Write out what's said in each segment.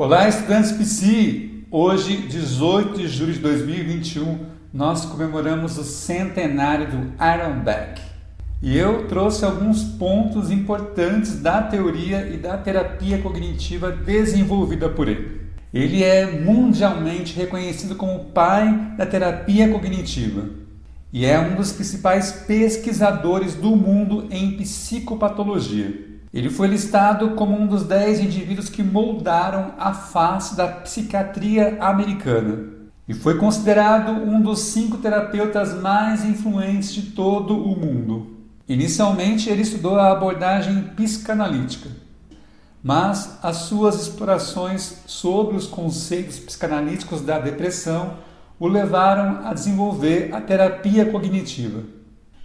Olá, estudantes Psi! Hoje, 18 de julho de 2021, nós comemoramos o centenário do Aaron Beck. E eu trouxe alguns pontos importantes da teoria e da terapia cognitiva desenvolvida por ele. Ele é mundialmente reconhecido como o pai da terapia cognitiva e é um dos principais pesquisadores do mundo em psicopatologia. Ele foi listado como um dos dez indivíduos que moldaram a face da psiquiatria americana e foi considerado um dos cinco terapeutas mais influentes de todo o mundo. Inicialmente, ele estudou a abordagem psicanalítica, mas as suas explorações sobre os conceitos psicanalíticos da depressão o levaram a desenvolver a terapia cognitiva.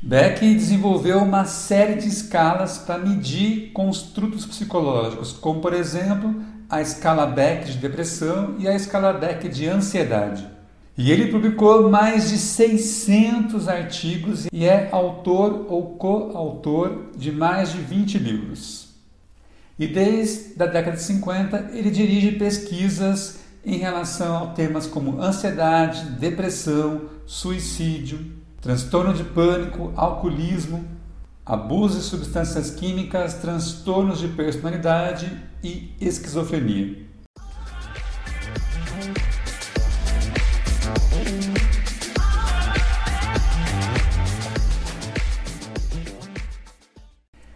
Beck desenvolveu uma série de escalas para medir construtos psicológicos, como por exemplo a escala Beck de depressão e a escala Beck de ansiedade. E ele publicou mais de 600 artigos e é autor ou coautor de mais de 20 livros. E desde a década de 50 ele dirige pesquisas em relação a temas como ansiedade, depressão, suicídio, transtorno de pânico, alcoolismo, abuso de substâncias químicas, transtornos de personalidade e esquizofrenia.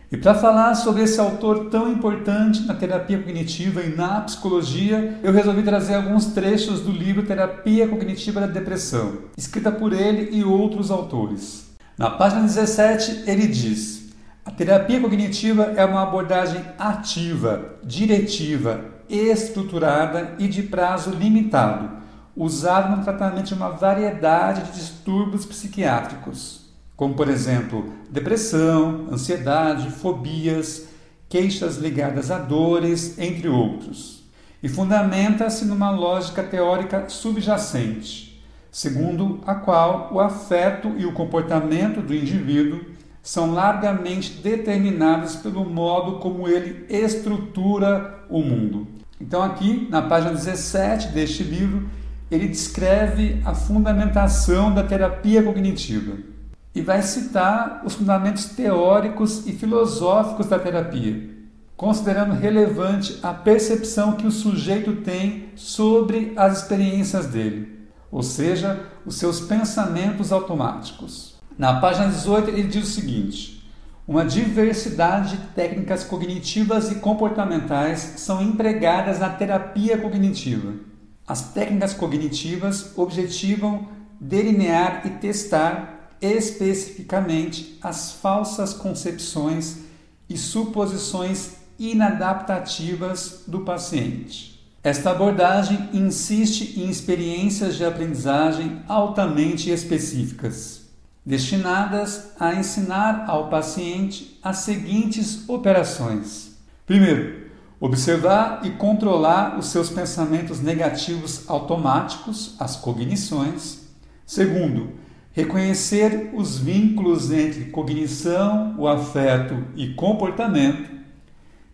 E para falar sobre esse autor tão importante na terapia cognitiva e na psicologia, eu resolvi trazer alguns trechos do livro Terapia Cognitiva da Depressão, escrita por ele e outros autores. Na página 17, ele diz: A terapia cognitiva é uma abordagem ativa, diretiva, estruturada e de prazo limitado, usada no tratamento de uma variedade de distúrbios psiquiátricos como por exemplo depressão, ansiedade, fobias, queixas ligadas a dores, entre outros. E fundamenta-se numa lógica teórica subjacente, segundo a qual o afeto e o comportamento do indivíduo são largamente determinados pelo modo como ele estrutura o mundo. Então, aqui na página 17 deste livro, ele descreve a fundamentação da terapia cognitiva e vai citar os fundamentos teóricos e filosóficos da terapia, considerando relevante a percepção que o sujeito tem sobre as experiências dele, ou seja, os seus pensamentos automáticos. Na página 18, ele diz o seguinte: uma diversidade de técnicas cognitivas e comportamentais são empregadas na terapia cognitiva. As técnicas cognitivas objetivam delinear e testar especificamente as falsas concepções e suposições inadaptativas do paciente. Esta abordagem insiste em experiências de aprendizagem altamente específicas, destinadas a ensinar ao paciente as seguintes operações: primeiro, observar e controlar os seus pensamentos negativos automáticos, as cognições. Segundo, reconhecer os vínculos entre cognição, o afeto e comportamento.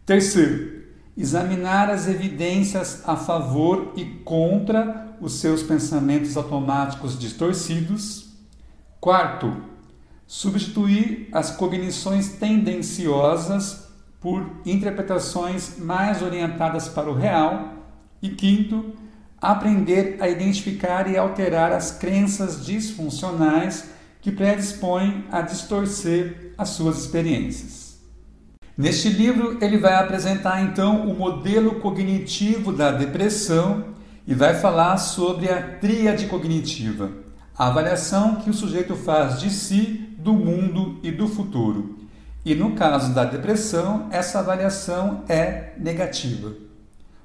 Terceiro, examinar as evidências a favor e contra os seus pensamentos automáticos distorcidos. Quarto, substituir as cognições tendenciosas por interpretações mais orientadas para o real. E quinto, aprender a identificar e alterar as crenças disfuncionais que predispõem a distorcer as suas experiências. Neste livro, ele vai apresentar então o modelo cognitivo da depressão e vai falar sobre a tríade cognitiva, a avaliação que o sujeito faz de si, do mundo e do futuro. E no caso da depressão, essa avaliação é negativa.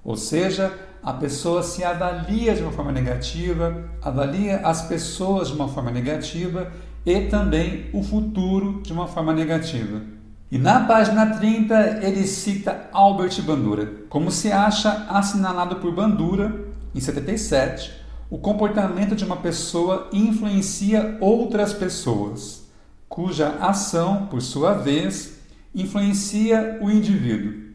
Ou seja, a pessoa se avalia de uma forma negativa, avalia as pessoas de uma forma negativa e também o futuro de uma forma negativa. E na página 30 ele cita Albert Bandura. Como se acha assinalado por Bandura, em 77, o comportamento de uma pessoa influencia outras pessoas, cuja ação, por sua vez, influencia o indivíduo.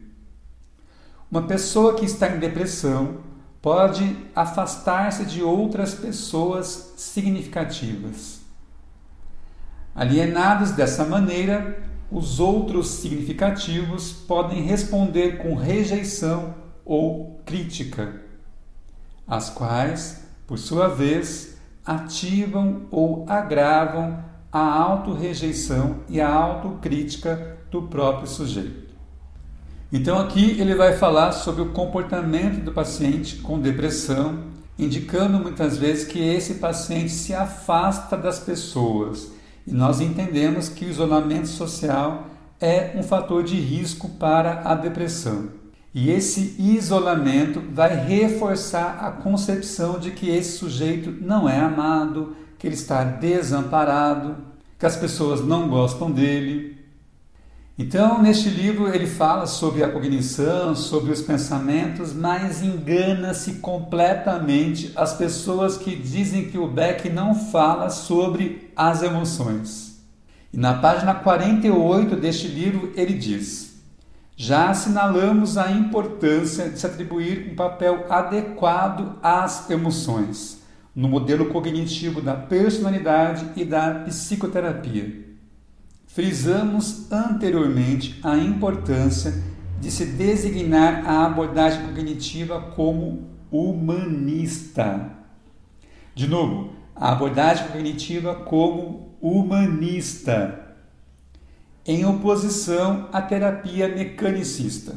Uma pessoa que está em depressão pode afastar-se de outras pessoas significativas. Alienados dessa maneira, os outros significativos podem responder com rejeição ou crítica, as quais, por sua vez, ativam ou agravam a autorrejeição e a autocrítica do próprio sujeito. Então aqui ele vai falar sobre o comportamento do paciente com depressão, indicando muitas vezes que esse paciente se afasta das pessoas. E nós entendemos que o isolamento social é um fator de risco para a depressão. E esse isolamento vai reforçar a concepção de que esse sujeito não é amado, que ele está desamparado, que as pessoas não gostam dele. Então, neste livro, ele fala sobre a cognição, sobre os pensamentos, mas engana-se completamente as pessoas que dizem que o Beck não fala sobre as emoções. E na página 48 deste livro, ele diz já assinalamos a importância de se atribuir um papel adequado às emoções no modelo cognitivo da personalidade e da psicoterapia. Frisamos anteriormente a importância de se designar a abordagem cognitiva como humanista. De novo, a abordagem cognitiva como humanista em oposição à terapia mecanicista.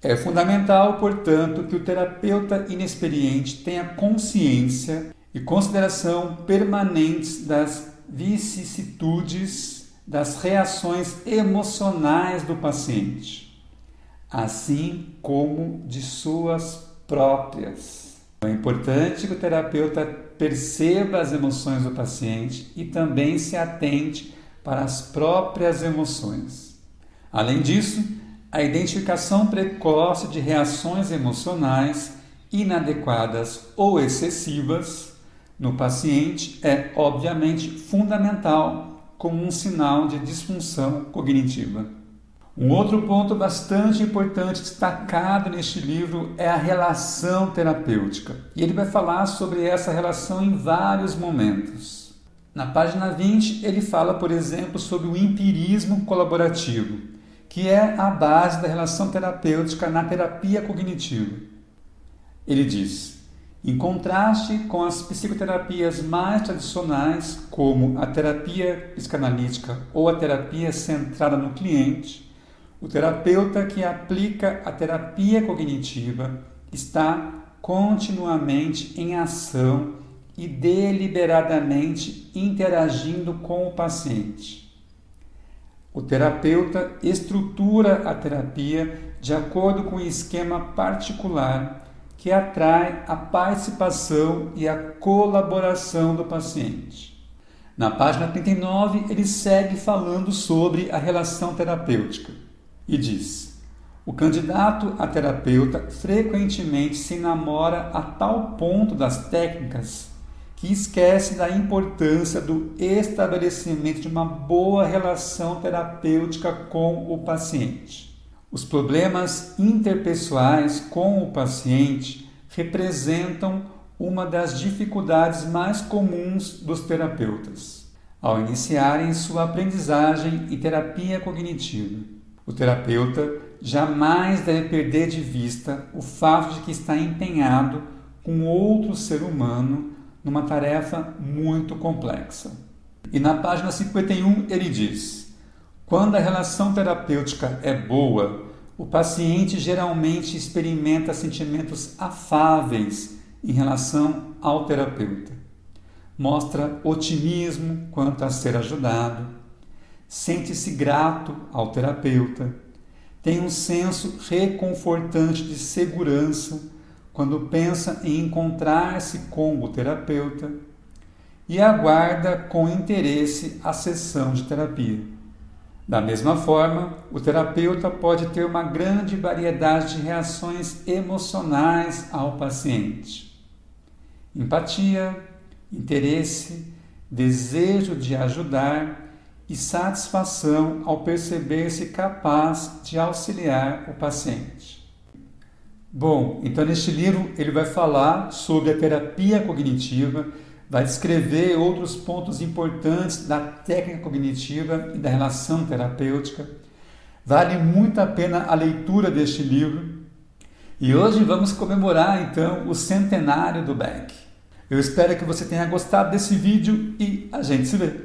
É fundamental, portanto, que o terapeuta inexperiente tenha consciência e consideração permanentes das vicissitudes, das reações emocionais do paciente, assim como de suas próprias. É importante que o terapeuta perceba as emoções do paciente e também se atente para as próprias emoções. Além disso, a identificação precoce de reações emocionais inadequadas ou excessivas no paciente é, obviamente, fundamental como um sinal de disfunção cognitiva. Um outro ponto bastante importante destacado neste livro é a relação terapêutica. E ele vai falar sobre essa relação em vários momentos. Na página 20, ele fala, por exemplo, sobre o empirismo colaborativo, que é a base da relação terapêutica na terapia cognitiva. Ele diz: em contraste com as psicoterapias mais tradicionais, como a terapia psicanalítica ou a terapia centrada no cliente, o terapeuta que aplica a terapia cognitiva está continuamente em ação e deliberadamente interagindo com o paciente. O terapeuta estrutura a terapia de acordo com um esquema particular que atrai a participação e a colaboração do paciente. Na página 39, ele segue falando sobre a relação terapêutica e diz: o candidato a terapeuta frequentemente se namora a tal ponto das técnicas que esquece da importância do estabelecimento de uma boa relação terapêutica com o paciente. Os problemas interpessoais com o paciente representam uma das dificuldades mais comuns dos terapeutas ao iniciarem sua aprendizagem e terapia cognitiva. O terapeuta jamais deve perder de vista o fato de que está empenhado com outro ser humano numa tarefa muito complexa. E na página 51 ele diz: quando a relação terapêutica é boa, o paciente geralmente experimenta sentimentos afáveis em relação ao terapeuta. Mostra otimismo quanto a ser ajudado, sente-se grato ao terapeuta, tem um senso reconfortante de segurança quando pensa em encontrar-se com o terapeuta e aguarda com interesse a sessão de terapia. Da mesma forma, o terapeuta pode ter uma grande variedade de reações emocionais ao paciente: empatia, interesse, desejo de ajudar e satisfação ao perceber-se capaz de auxiliar o paciente. Bom, então neste livro ele vai falar sobre a terapia cognitiva, vai descrever outros pontos importantes da técnica cognitiva e da relação terapêutica. Vale muito a pena a leitura deste livro. E hoje vamos comemorar então o centenário do Beck. Eu espero que você tenha gostado desse vídeo e a gente se vê.